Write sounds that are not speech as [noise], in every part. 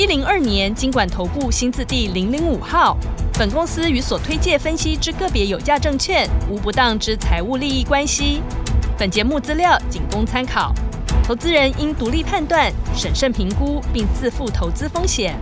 一零二年经管投顾新字第零零五号。本公司与所推介分析之个别有价证券无不当之财务利益关系。本节目资料仅供参考，投资人应独立判断、审慎评估，并自负投资风险。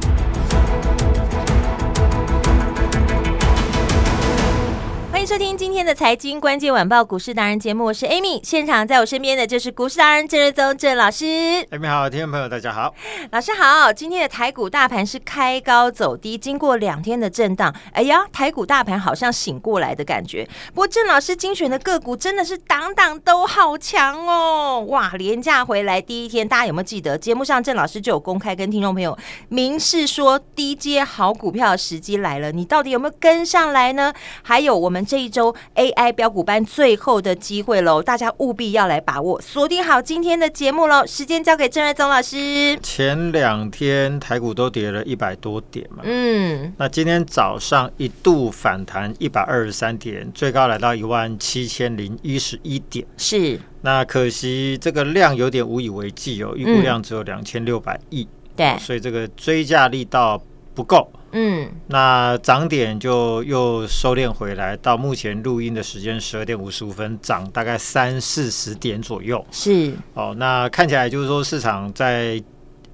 收听今天的财经关键晚报股市达人节目，我是 Amy，现场在我身边的就是股市达人郑瑞宗郑老师。Amy 好，听众朋友大家好，老师好。今天的台股大盘是开高走低，经过两天的震荡，哎呀，台股大盘好像醒过来的感觉。不过郑老师精选的个股真的是档档都好强哦，哇！廉价回来第一天，大家有没有记得节目上郑老师就有公开跟听众朋友明示说，低阶好股票的时机来了，你到底有没有跟上来呢？还有我们。这一周 AI 标股班最后的机会喽，大家务必要来把握，锁定好今天的节目喽。时间交给郑瑞宗老师。前两天台股都跌了一百多点嘛，嗯，那今天早上一度反弹一百二十三点，最高来到一万七千零一十一点，是。那可惜这个量有点无以为继哦，预估量只有两千六百亿，对，所以这个追价力道不够。嗯，那涨点就又收敛回来，到目前录音的时间十二点五十五分，涨大概三四十点左右。是哦，那看起来就是说市场在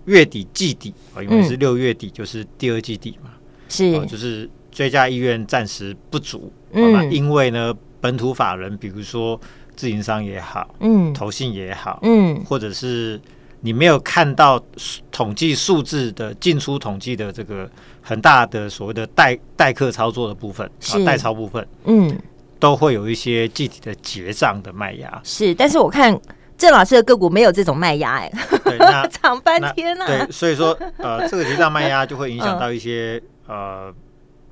月底季底啊，因为是六月底，就是第二季底嘛，是、哦，就是追加意愿暂时不足。嗯，因为呢，本土法人，比如说自营商也好，嗯，投信也好，嗯，或者是。你没有看到统计数字的进出统计的这个很大的所谓的代代客操作的部分啊，代操部分，嗯，都会有一些具体的结账的卖压。是，但是我看郑老师的个股没有这种卖压，哎，对，那 [laughs] 涨半天了。对，所以说呃，这个结账卖压就会影响到一些、嗯、呃。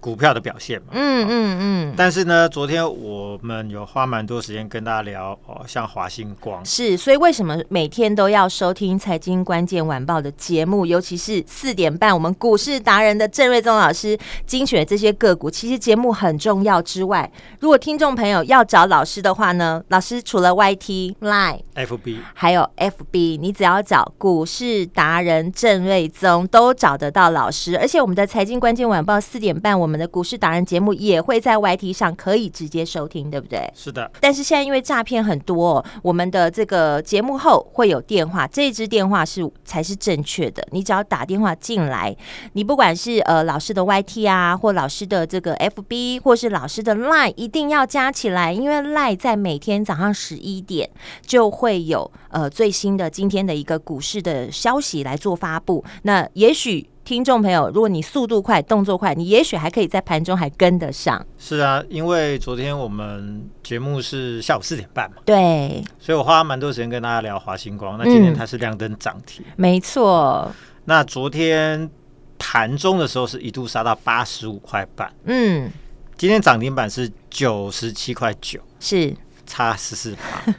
股票的表现嘛，嗯嗯嗯，但是呢，昨天我们有花蛮多时间跟大家聊哦，像华星光。是，所以为什么每天都要收听财经关键晚报的节目，尤其是四点半我们股市达人的郑瑞宗老师精选这些个股，其实节目很重要之外，如果听众朋友要找老师的话呢，老师除了 YT、Line、FB，还有 FB，你只要找股市达人郑瑞宗都找得到老师，而且我们的财经关键晚报四点半我们。我们的股市达人节目也会在 YT 上可以直接收听，对不对？是的。但是现在因为诈骗很多哦，我们的这个节目后会有电话，这一支电话是才是正确的。你只要打电话进来，你不管是呃老师的 YT 啊，或老师的这个 FB，或是老师的 Line，一定要加起来，因为 Line 在每天早上十一点就会有呃最新的今天的一个股市的消息来做发布。那也许。听众朋友，如果你速度快、动作快，你也许还可以在盘中还跟得上。是啊，因为昨天我们节目是下午四点半嘛，对，所以我花蛮多时间跟大家聊华星光。那今天它是亮灯涨停，嗯，没错。那昨天盘中的时候是一度杀到八十五块半，嗯，今天涨停板是九十七块九，是差十四趴。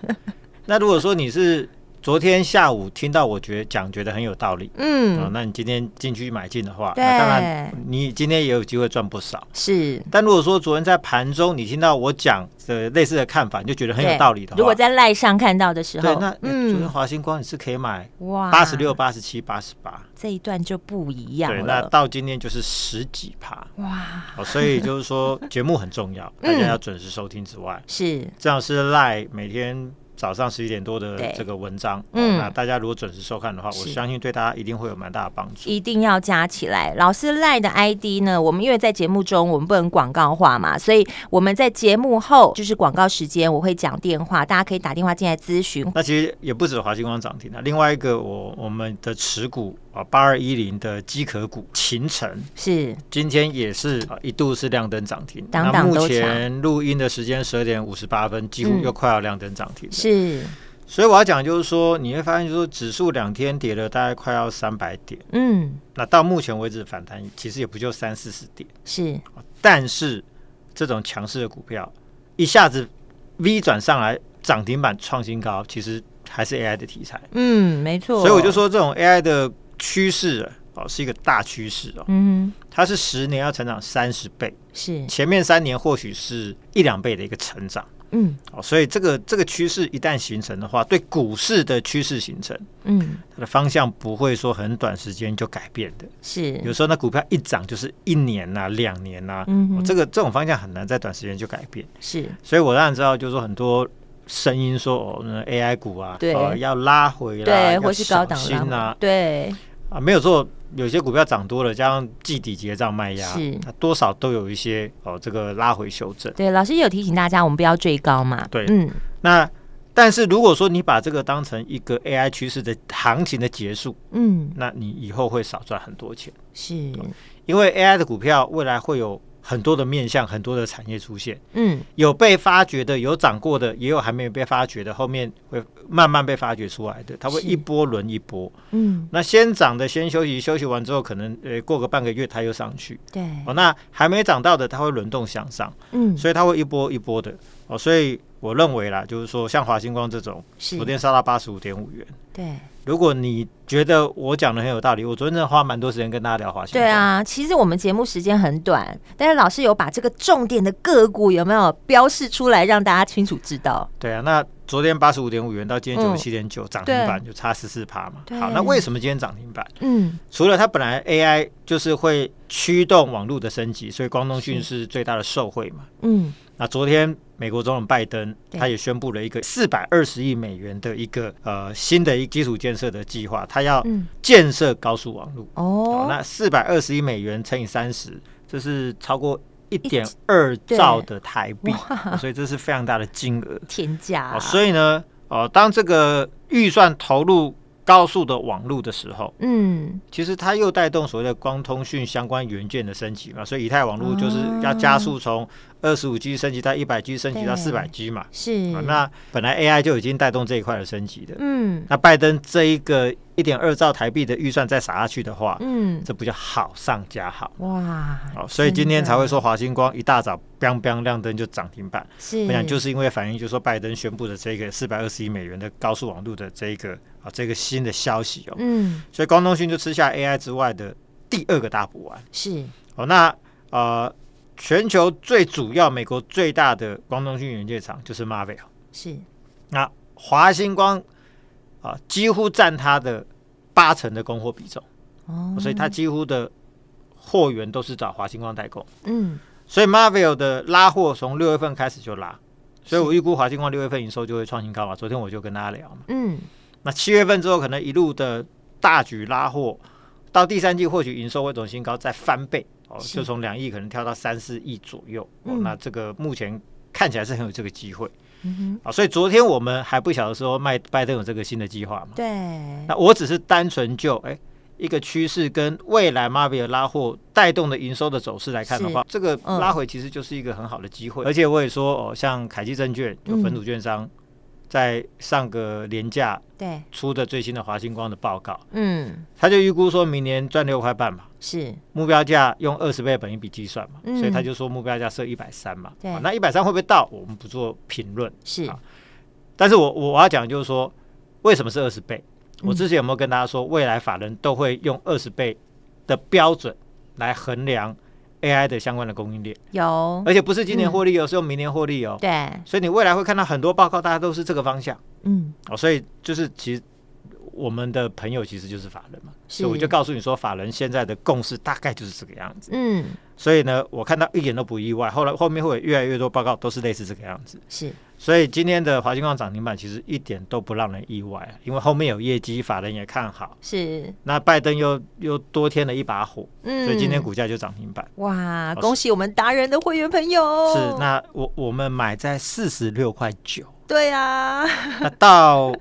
那如果说你是昨天下午听到我觉得讲觉得很有道理，嗯、哦，那你今天进去买进的话，那当然你今天也有机会赚不少。是，但如果说昨天在盘中你听到我讲的类似的看法，你就觉得很有道理的话，如果在赖上看到的时候，对，那、嗯、昨天华星光你是可以买哇。八十六、八十七、八十八，这一段就不一样了。对，那到今天就是十几趴。哇、哦，所以就是说节目很重要，[laughs] 大家要准时收听之外，嗯、是。这样是赖每天。早上十一点多的这个文章，嗯、哦，那大家如果准时收看的话，我相信对大家一定会有蛮大的帮助。一定要加起来。老师赖的 ID 呢？我们因为在节目中我们不能广告化嘛，所以我们在节目后就是广告时间，我会讲电话，大家可以打电话进来咨询。那其实也不止华星光涨停啊，另外一个我我们的持股啊八二一零的机壳股秦城是今天也是啊一度是亮灯涨停，那目前录音的时间十二点五十八分，几乎又快要亮灯涨停、嗯、是。是，所以我要讲就是说，你会发现，就是说指数两天跌了大概快要三百点，嗯，那到目前为止反弹其实也不就三四十点，是，但是这种强势的股票一下子 V 转上来，涨停板创新高，其实还是 AI 的题材。嗯，没错。所以我就说，这种 AI 的趋势哦，是一个大趋势哦。嗯，它是十年要成长三十倍，是前面三年或许是一两倍的一个成长。嗯，哦，所以这个这个趋势一旦形成的话，对股市的趋势形成，嗯，它的方向不会说很短时间就改变的。是，有时候那股票一涨就是一年呐、啊、两年呐、啊，嗯、哦，这个这种方向很难在短时间就改变。是，所以我当然知道，就是说很多声音说哦，那 AI 股啊，对、呃，要拉回来，对，或是高档新啊，对，啊，没有做。有些股票涨多了，加上季底结账卖压，是多少都有一些哦，这个拉回修正。对，老师也有提醒大家，我们不要追高嘛。对，嗯。那但是如果说你把这个当成一个 AI 趋势的行情的结束，嗯，那你以后会少赚很多钱。是，因为 AI 的股票未来会有。很多的面向，很多的产业出现，嗯，有被发掘的，有涨过的，也有还没有被发掘的，后面会慢慢被发掘出来的，它会一波轮一波，嗯，那先涨的先休息，休息完之后可能呃过个半个月它又上去，对，哦，那还没涨到的它会轮动向上，嗯，所以它会一波一波的，哦，所以我认为啦，就是说像华星光这种，昨天杀到八十五点五元，对。如果你觉得我讲的很有道理，我昨天真的花蛮多时间跟大家聊华星光。对啊，其实我们节目时间很短，但是老师有把这个重点的个股有没有标示出来，让大家清楚知道？对啊，那昨天八十五点五元到今天九十七点九，涨停板就差十四趴嘛。好，那为什么今天涨停板？嗯，除了它本来 AI 就是会驱动网络的升级，所以光通讯是最大的受惠嘛。嗯。那昨天美国总统拜登他也宣布了一个四百二十亿美元的一个呃新的一基础建设的计划，他要建设高速网络哦。那四百二十亿美元乘以三十，这是超过一点二兆的台币，所以这是非常大的金额，天价。所以呢，呃，当这个预算投入。高速的网络的时候，嗯，其实它又带动所谓的光通讯相关元件的升级嘛，所以以太网络就是要加速从二十五 G 升级到一百 G，升级到四百 G 嘛，是。那本来 AI 就已经带动这一块的升级的，嗯，那拜登这一个一点二兆台币的预算再撒下去的话，嗯，这不叫好上加好。哇，好，所以今天才会说华星光一大早 biang biang 亮灯就涨停板，是，我想就是因为反映就是说拜登宣布的这个四百二十亿美元的高速网络的这一个。啊，这个新的消息哦，嗯，所以光通讯就吃下 AI 之外的第二个大补丸，是。哦。那呃，全球最主要、美国最大的光通讯元件厂就是 Marvell，是。那华星光啊，几乎占它的八成的供货比重，哦，所以它几乎的货源都是找华星光代工，嗯。所以 Marvell 的拉货从六月份开始就拉，所以我预估华星光六月份营收就会创新高嘛。昨天我就跟大家聊嘛，嗯。那七月份之后，可能一路的大举拉货，到第三季或许营收会走新高，再翻倍哦，就从两亿可能跳到三四亿左右。哦，那这个目前看起来是很有这个机会。啊，所以昨天我们还不晓得说麦拜登有这个新的计划嘛？对。那我只是单纯就哎一个趋势跟未来 Marvell 拉货带动的营收的走势来看的话，这个拉回其实就是一个很好的机会。而且我也说哦，像凯基证券有本土券商。在上个年假对。出的最新的华星光的报告，嗯，他就预估说明年赚六块半嘛，是。目标价用二十倍本一比计算嘛，嗯、所以他就说目标价设一百三嘛，对，那一百三会不会到？我们不做评论，是。啊，但是我我要讲就是说，为什么是二十倍？嗯、我之前有没有跟大家说，未来法人都会用二十倍的标准来衡量？AI 的相关的供应链有，而且不是今年获利哦，嗯、是用明年获利哦。对，所以你未来会看到很多报告，大家都是这个方向。嗯，哦，所以就是其实我们的朋友其实就是法人嘛，所以我就告诉你说，法人现在的共识大概就是这个样子。嗯，所以呢，我看到一点都不意外，后来后面会有越来越多报告都是类似这个样子。是。所以今天的华星光涨停板其实一点都不让人意外，因为后面有业绩，法人也看好。是，那拜登又又多添了一把火，嗯，所以今天股价就涨停板。哇，恭喜我们达人的会员朋友！是，那我我们买在四十六块九。对啊，那到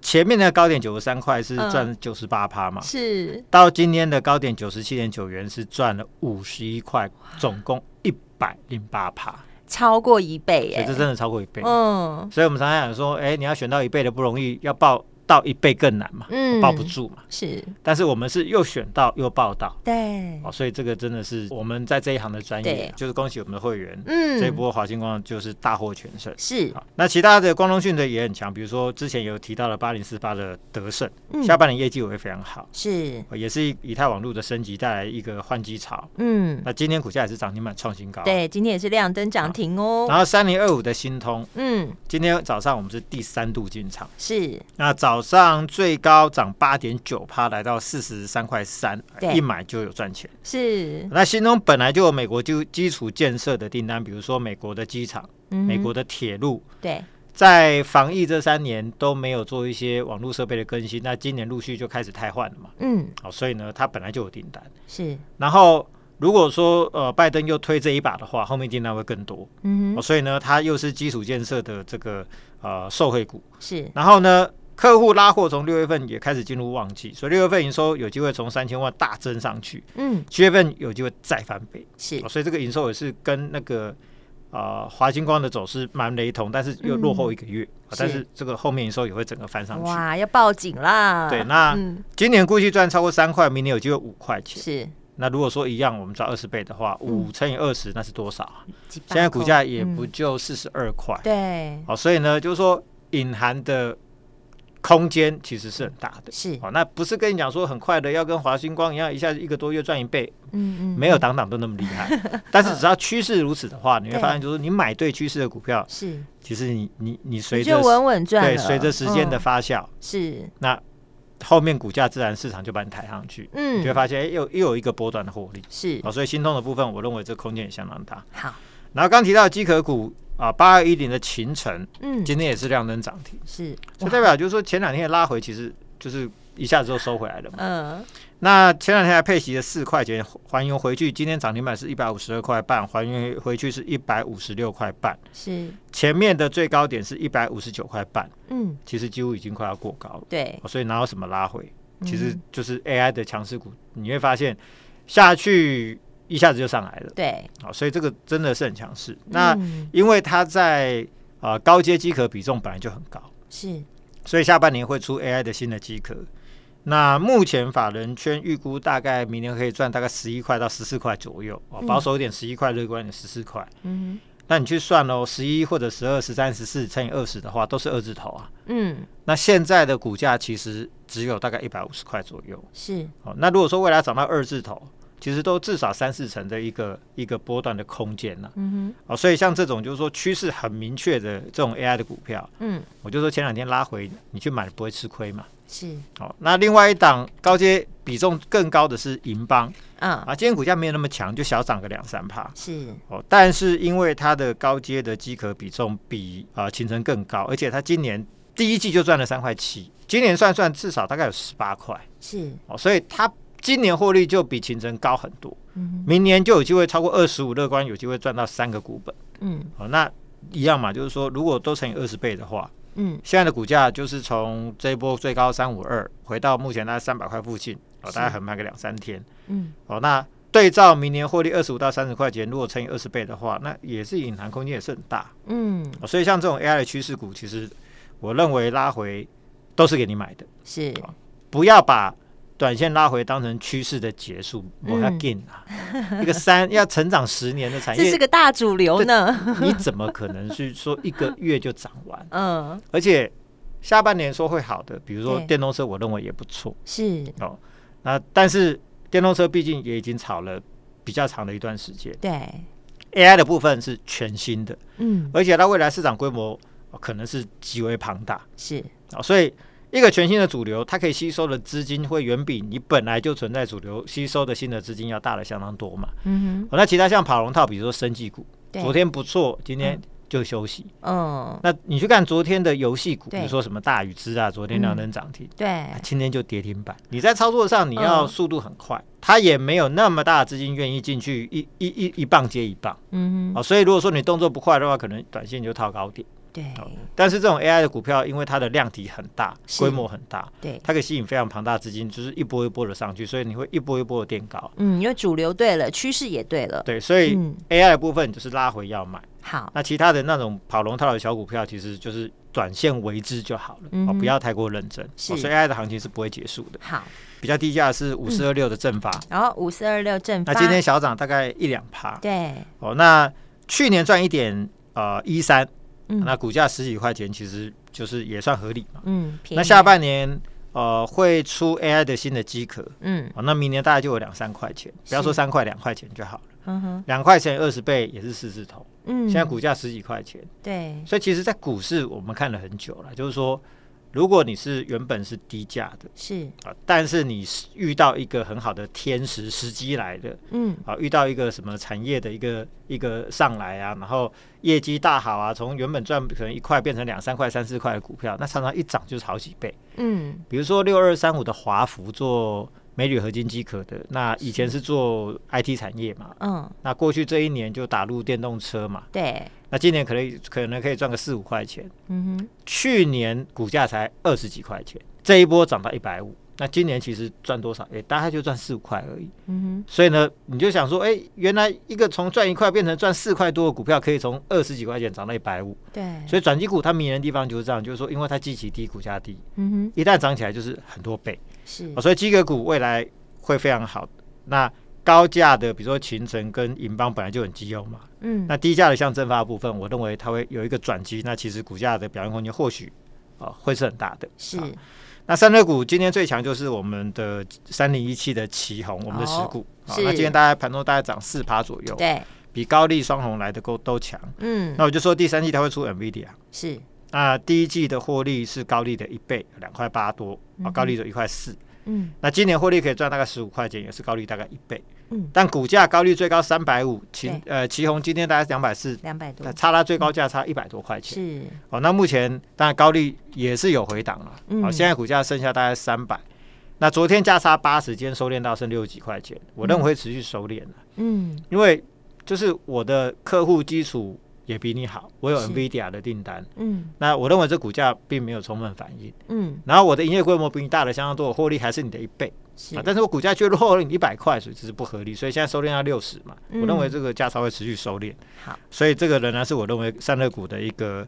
前面的高点九十三块是赚九十八趴嘛？是，到今天的高点九十七点九元是赚了五十一块，总共一百零八趴。超过一倍耶！这真的超过一倍。嗯，所以我们常常讲说，哎，你要选到一倍的不容易，要报到一倍更难嘛，嗯，抱不住嘛，是。但是我们是又选到又报到，对，哦，所以这个真的是我们在这一行的专业，就是恭喜我们的会员，嗯，这一波华星光就是大获全胜，是。那其他的光通讯的也很强，比如说之前有提到的八零四八的德胜，下半年业绩也会非常好，是，也是以太网络的升级带来一个换机潮，嗯，那今天股价也是涨停板创新高，对，今天也是亮灯涨停哦。然后三零二五的新通，嗯，今天早上我们是第三度进场，是，那早。早上最高涨八点九趴，来到四十三块三，一买就有赚钱。是，那心中本来就有美国就基础建设的订单，比如说美国的机场、嗯、美国的铁路。对，在防疫这三年都没有做一些网络设备的更新，那今年陆续就开始汰换了嘛。嗯，好，所以呢，它本来就有订单。是，然后如果说呃拜登又推这一把的话，后面订单会更多。嗯，所以呢，它又是基础建设的这个呃受惠股。是，然后呢？客户拉货从六月份也开始进入旺季，所以六月份营收有机会从三千万大增上去。嗯，七月份有机会再翻倍。是，所以这个营收也是跟那个啊华星光的走势蛮雷同，但是又落后一个月。嗯、但是这个后面营收也会整个翻上去。哇，要报警啦！对，那、嗯、今年估计赚超过三块，明年有机会五块钱。是，那如果说一样，我们赚二十倍的话，五乘以二十，那是多少？现在股价也不就四十二块。对，好，所以呢，就是说隐含的。空间其实是很大的，是。哦，那不是跟你讲说很快的要跟华星光一样，一下子一个多月赚一倍，嗯嗯，没有档档都那么厉害。[laughs] 但是只要趋势如此的话，你会发现就是你买对趋势的股票，是，其实你你你随着稳稳赚，对，随着时间的发酵，是，那后面股价自然市场就把你抬上去，嗯，你就会发现哎，又又有一个波段的获利，是。哦，所以心痛的部分，我认为这空间也相当大。好，然后刚提到机壳股。啊，八二一零的秦城，嗯，今天也是亮灯涨停，是，就代表就是说前两天的拉回，其实就是一下子就收回来了嘛。嗯，那前两天还配息了四块钱，还原回去，今天涨停板是一百五十二块半，还原回去是一百五十六块半，是，前面的最高点是一百五十九块半，嗯，其实几乎已经快要过高了，对，所以哪有什么拉回，其实就是 AI 的强势股，你会发现下去。一下子就上来了，对，好，所以这个真的是很强势。那因为它在啊高阶机壳比重本来就很高，是，所以下半年会出 AI 的新的机壳。那目前法人圈预估大概明年可以赚大概十一块到十四块左右，哦，保守一点十一块，乐观一点十四块。嗯，那你去算哦，十一或者十二、十三、十四乘以二十的话，都是二字头啊。嗯，那现在的股价其实只有大概一百五十块左右，是。哦，那如果说未来涨到二字头。其实都至少三四成的一个一个波段的空间了，嗯哼，哦，所以像这种就是说趋势很明确的这种 AI 的股票，嗯，我就说前两天拉回，你去买不会吃亏嘛，是，好，那另外一档高阶比重更高的是银邦，啊，今天股价没有那么强，就小涨个两三趴，是，哦，但是因为它的高阶的机壳比重比啊勤诚更高，而且它今年第一季就赚了三块七，今年算算至少大概有十八块，是，哦，所以它。今年获利就比勤诚高很多，明年就有机会超过二十五，乐观有机会赚到三个股本。嗯，好，那一样嘛，就是说如果都乘以二十倍的话，嗯，现在的股价就是从这一波最高三五二回到目前大概三百块附近，哦，大概横盘个两三天。嗯，哦，那对照明年获利二十五到三十块钱，如果乘以二十倍的话，那也是隐含空间也是很大。嗯，所以像这种 AI 的趋势股，其实我认为拉回都是给你买的，是，不要把。短线拉回当成趋势的结束，我要进啊！[laughs] 一个三要成长十年的产业，这是个大主流呢。你怎么可能是说一个月就涨完？[laughs] 嗯，而且下半年说会好的，比如说电动车，我认为也不错。是哦，那但是电动车毕竟也已经炒了比较长的一段时间。对，AI 的部分是全新的，嗯，而且它未来市场规模可能是极为庞大。是啊，所以。一个全新的主流，它可以吸收的资金会远比你本来就存在主流吸收的新的资金要大的相当多嘛。嗯哼。那其他像跑龙套，比如说生技股，昨天不错，今天就休息。嗯。那你去看昨天的游戏股，比如说什么大禹之啊，昨天两根涨停。对。今天就跌停板。你在操作上你要速度很快，它也没有那么大的资金愿意进去一一一一棒接一棒。嗯哼。所以如果说你动作不快的话，可能短线就套高点。对，但是这种 AI 的股票，因为它的量体很大，规模很大，对，它可以吸引非常庞大资金，就是一波一波的上去，所以你会一波一波的垫高。嗯，因为主流对了，趋势也对了。对，所以 AI 的部分就是拉回要买。好，那其他的那种跑龙套的小股票，其实就是短线为之就好了，哦，不要太过认真。所以 AI 的行情是不会结束的。好，比较低价是五四二六的正法，然后五四二六正发，那今天小涨大概一两趴。对，哦，那去年赚一点呃一三，那股价十几块钱，其实就是也算合理嘛。嗯，那下半年。呃，会出 AI 的新的机壳，嗯，啊，那明年大概就有两三块钱，不要说三块两块钱就好了，嗯哼，两块钱二十倍也是四字头，嗯，现在股价十几块钱，对，所以其实，在股市我们看了很久了，就是说。如果你是原本是低价的，是。啊，但是你遇到一个很好的天时时机来的，嗯，啊，遇到一个什么产业的一个一个上来啊，然后业绩大好啊，从原本赚可能一块变成两三块、三四块的股票，那常常一涨就是好几倍，嗯，比如说六二三五的华孚做。镁铝合金机壳的，那以前是做 IT 产业嘛，嗯，那过去这一年就打入电动车嘛，对，那今年可能可能可以赚个四五块钱，嗯哼，去年股价才二十几块钱，这一波涨到一百五，那今年其实赚多少？也、欸，大概就赚四五块而已，嗯哼，所以呢，你就想说，哎、欸，原来一个从赚一块变成赚四块多的股票，可以从二十几块钱涨到一百五，对，所以转机股它迷人的地方就是这样，就是说，因为它基期低，股价低，嗯哼，一旦涨起来就是很多倍。是，所以机壳股未来会非常好。那高价的，比如说勤诚跟银邦本来就很绩优嘛，嗯，那低价的像正发部分，我认为它会有一个转机。那其实股价的表现空间或许啊、呃、会是很大的。是，那三类股今天最强就是我们的三零一七的旗红，我们的持股。好，那今天大概盘中大概涨四趴左右，对，比高利双红来的都都强。嗯，那我就说第三季它会出 NVIDIA。是。那第一季的获利是高利的一倍，两块八多啊，高利的一块四。嗯，那今年获利可以赚大概十五块钱，也是高利大概一倍。嗯，但股价高利最高三百五，奇呃奇鋐今天大概两百四，两百多，差它最高价差一百多块钱。是哦，那目前当然高利也是有回档了。嗯，好，现在股价剩下大概三百。那昨天价差八十，今天收敛到剩六十几块钱，我认为会持续收敛了。嗯，因为就是我的客户基础。也比你好，我有 NVIDIA 的订单，嗯，那我认为这股价并没有充分反应，嗯，然后我的营业规模比你大的相当多，获利还是你的一倍，是。啊，但是我股价却落后了你一百块，所以这是不合理，所以现在收敛到六十嘛，嗯，我认为这个价差会持续收敛，好，所以这个仍然是我认为散热股的一个。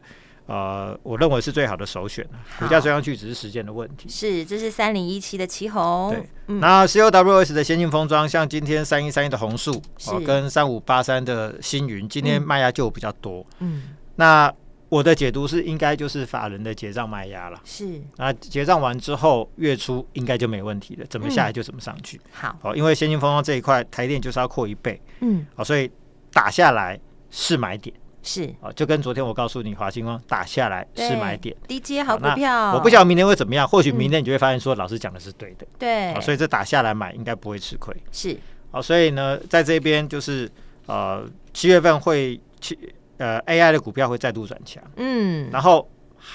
呃，我认为是最好的首选，股价追上去只是时间的问题。是，这是三零一七的旗红。对，嗯、那 COWS 的先进封装，像今天三一三一的红树，哦，跟三五八三的星云，今天卖压就比较多。嗯，那我的解读是，应该就是法人的结账卖压了。是，那结账完之后，月初应该就没问题了，怎么下来就怎么上去。嗯、好，哦，因为先进封装这一块，台电就是要扩一倍。嗯，好，所以打下来是买点。是哦，就跟昨天我告诉你，华星光打下来是买点，低阶好股票。我不晓得明天会怎么样，或许明天你就会发现说，老师讲的是对的。对，所以这打下来买应该不会吃亏。是，好，所以呢，在这边就是呃，七月份会七呃 AI 的股票会再度转强，嗯，然后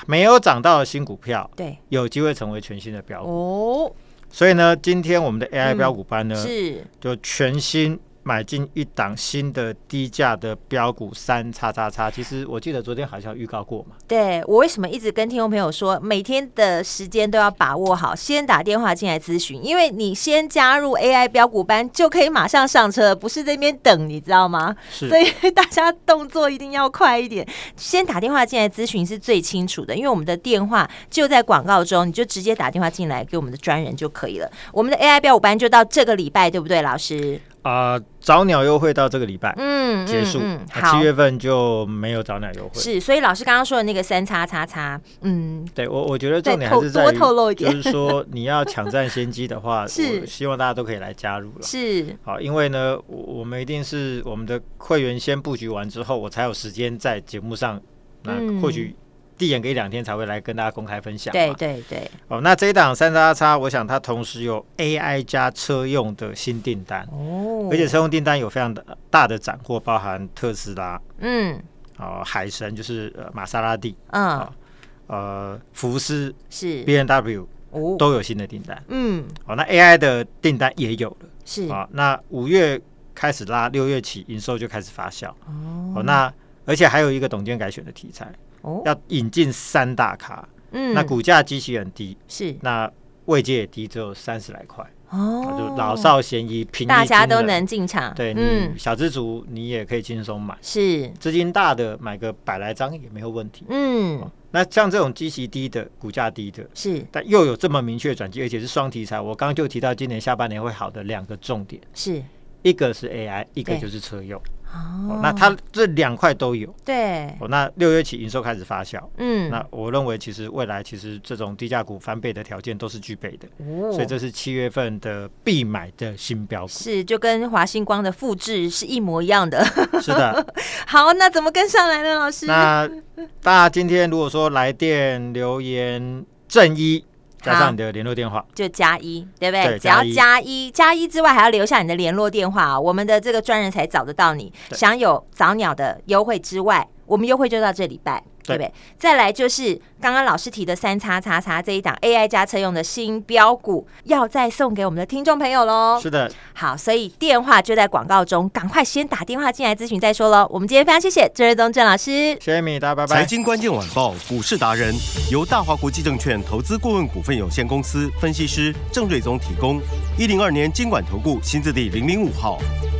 没有涨到的新股票，对，有机会成为全新的标股。哦，所以呢，今天我们的 AI 标股班呢，是就全新。买进一档新的低价的标股三叉叉叉，其实我记得昨天好像预告过嘛。对，我为什么一直跟听众朋友说，每天的时间都要把握好，先打电话进来咨询，因为你先加入 AI 标股班就可以马上上车，不是在那边等，你知道吗？是，所以大家动作一定要快一点，先打电话进来咨询是最清楚的，因为我们的电话就在广告中，你就直接打电话进来给我们的专人就可以了。我们的 AI 标股班就到这个礼拜，对不对，老师？啊，早鸟优惠到这个礼拜嗯结束，嗯，七月份就没有早鸟优惠。是，所以老师刚刚说的那个三叉叉叉，嗯，对我我觉得重点还是在于，就是说你要抢占先机的话，[laughs] 是我希望大家都可以来加入了。是，好，因为呢，我我们一定是我们的会员先布局完之后，我才有时间在节目上，那或许。递延个一两天才会来跟大家公开分享。对对对。哦，那这一档三叉叉，我想它同时有 AI 加车用的新订单哦，而且车用订单有非常的大的斩获，包含特斯拉，嗯，哦，海神就是呃玛莎拉蒂，嗯，呃，福斯是。B N W 哦，都有新的订单，嗯，哦，那 AI 的订单也有了，是。啊，那五月开始拉，六月起营收就开始发酵哦，那而且还有一个董监改选的题材。要引进三大咖，嗯，那股价基期很低，是，那位阶也低，只有三十来块，哦，就老少咸宜，平大家都能进场。对，嗯，小资族你也可以轻松买，是。资金大的买个百来张也没有问题。嗯，那像这种基期低的、股价低的，是，但又有这么明确转机，而且是双题材。我刚刚就提到今年下半年会好的两个重点，是。一个是 AI，一个就是车用。哦，那它这两块都有，对。哦，那六月起营收开始发酵，嗯，那我认为其实未来其实这种低价股翻倍的条件都是具备的，哦，所以这是七月份的必买的新标股，是就跟华星光的复制是一模一样的，是的。[laughs] 好，那怎么跟上来呢，老师？那大家今天如果说来电留言正一。加上你的联络电话，就加一，对不对？对，只要加一，加一之外还要留下你的联络电话，我们的这个专人才找得到你。享有早鸟的优惠之外，我们优惠就到这礼拜。对不对？再来就是刚刚老师提的三叉叉叉这一档 AI 加车用的新标股，要再送给我们的听众朋友喽。是的，好，所以电话就在广告中，赶快先打电话进来咨询再说喽。我们今天非常谢谢郑瑞宗郑老师，谢谢米大，拜拜。财经关键晚报股市达人由大华国际证券投资顾问股份有限公司分析师郑瑞宗提供。一零二年经管投顾新字第零零五号。